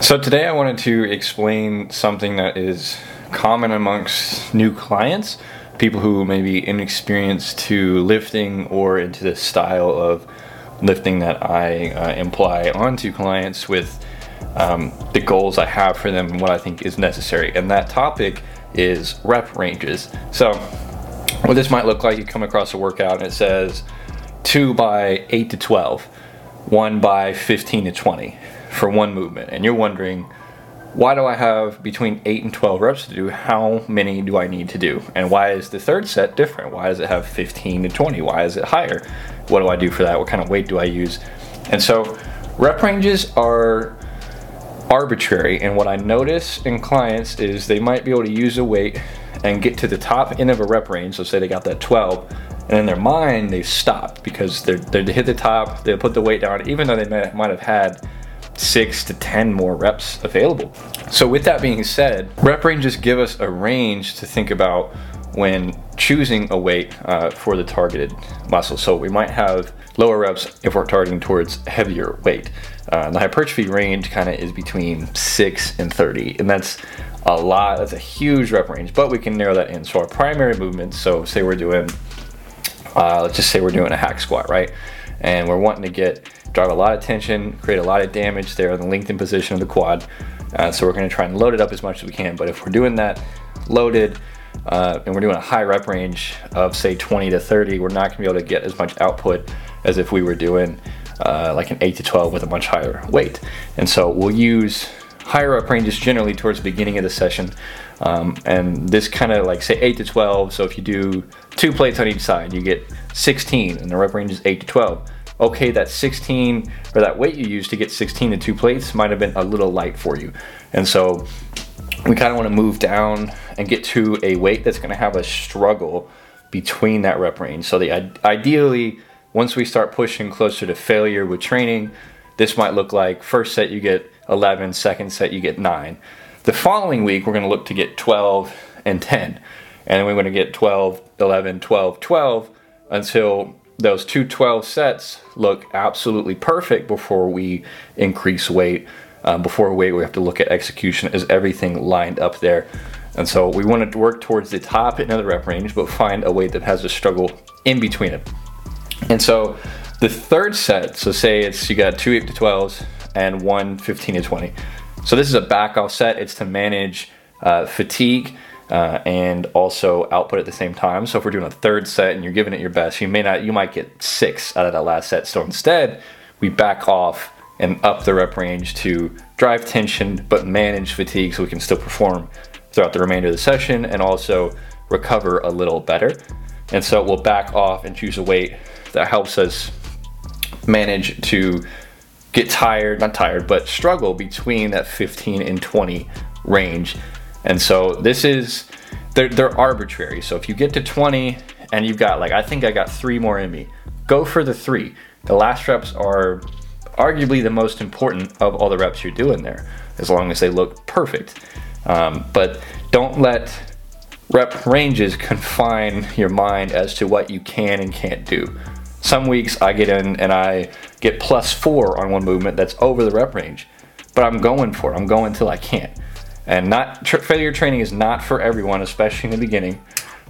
So today I wanted to explain something that is common amongst new clients, people who may be inexperienced to lifting or into the style of lifting that I uh, imply onto clients with um, the goals I have for them and what I think is necessary. And that topic is rep ranges. So what this might look like, you come across a workout and it says 2 by 8 to 12, 1 by 15 to 20 for one movement, and you're wondering, why do I have between 8 and 12 reps to do? How many do I need to do? And why is the third set different? Why does it have 15 to 20? Why is it higher? What do I do for that? What kind of weight do I use? And so rep ranges are arbitrary. And what I notice in clients is they might be able to use a weight and get to the top end of a rep range. So say they got that 12 and in their mind they've stopped because they're, they hit the top, they put the weight down, even though they might, might have had six to 10 more reps available. So with that being said, rep ranges give us a range to think about when choosing a weight uh, for the targeted muscle. So we might have lower reps if we're targeting towards heavier weight. Uh, the hypertrophy range kind of is between 6 and 30, and that's a lot, that's a huge rep range, but we can narrow that in. So our primary movements, so say we're doing, uh, let's just say we're doing a hack squat, right? And we're wanting to get drive a lot of tension, create a lot of damage there in the lengthened position of the quad. Uh, so we're gonna try and load it up as much as we can. But if we're doing that loaded uh, and we're doing a high rep range of say 20 to 30, we're not gonna be able to get as much output as if we were doing uh, like an 8 to 12 with a much higher weight. And so we'll use higher rep ranges generally towards the beginning of the session. Um, and this kind of like say 8 to 12. So if you do two plates on each side, you get 16 and the rep range is 8 to 12 okay, that 16 or that weight you used to get 16 to two plates might have been a little light for you. And so we kind of want to move down and get to a weight that's going to have a struggle between that rep range. So the ideally, once we start pushing closer to failure with training, this might look like first set you get 11, second set you get 9. The following week we're going to look to get 12 and 10. And then we're going to get 12, 11, 12, 12 until those two 12 sets look absolutely perfect before we increase weight. Um, before weight, we have to look at execution. Is everything lined up there? And so we want to work towards the top end of the rep range, but find a weight that has a struggle in between it. And so the third set, so say it's you got two 8 to 12s and one 15 to 20. So this is a back off set. It's to manage uh, fatigue uh, and also output at the same time. So if we're doing a third set and you're giving it your best, you may not, you might get six out of that last set. So instead, we back off and up the rep range to drive tension but manage fatigue so we can still perform throughout the remainder of the session and also recover a little better. And so we'll back off and choose a weight that helps us manage to get tired, not tired, but struggle between that 15 and 20 range and so this is, they're, they're arbitrary. So if you get to 20 and you've got like, I think I got three more in me, go for the three. The last reps are arguably the most important of all the reps you're doing there, as long as they look perfect. Um, but don't let rep ranges confine your mind as to what you can and can't do. Some weeks I get in and I get plus four on one movement that's over the rep range, but I'm going for it. I'm going till I can't. And not tr- failure training is not for everyone, especially in the beginning.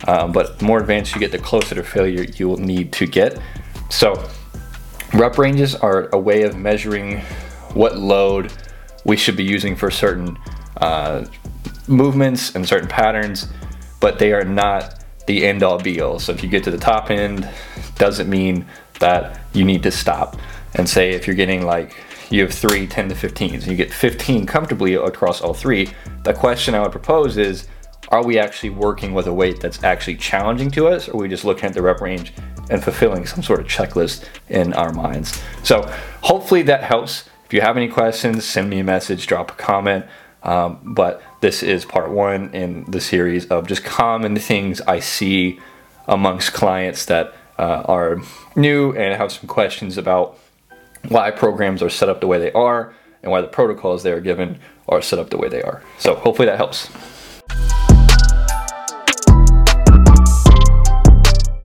Um, but more advanced you get, the closer to failure you will need to get. So, rep ranges are a way of measuring what load we should be using for certain uh, movements and certain patterns, but they are not the end all be all. So, if you get to the top end, doesn't mean that you need to stop. And say if you're getting like you have three 10 to 15s and you get 15 comfortably across all three the question i would propose is are we actually working with a weight that's actually challenging to us or are we just looking at the rep range and fulfilling some sort of checklist in our minds so hopefully that helps if you have any questions send me a message drop a comment um, but this is part one in the series of just common things i see amongst clients that uh, are new and have some questions about why programs are set up the way they are and why the protocols they are given are set up the way they are. So hopefully that helps.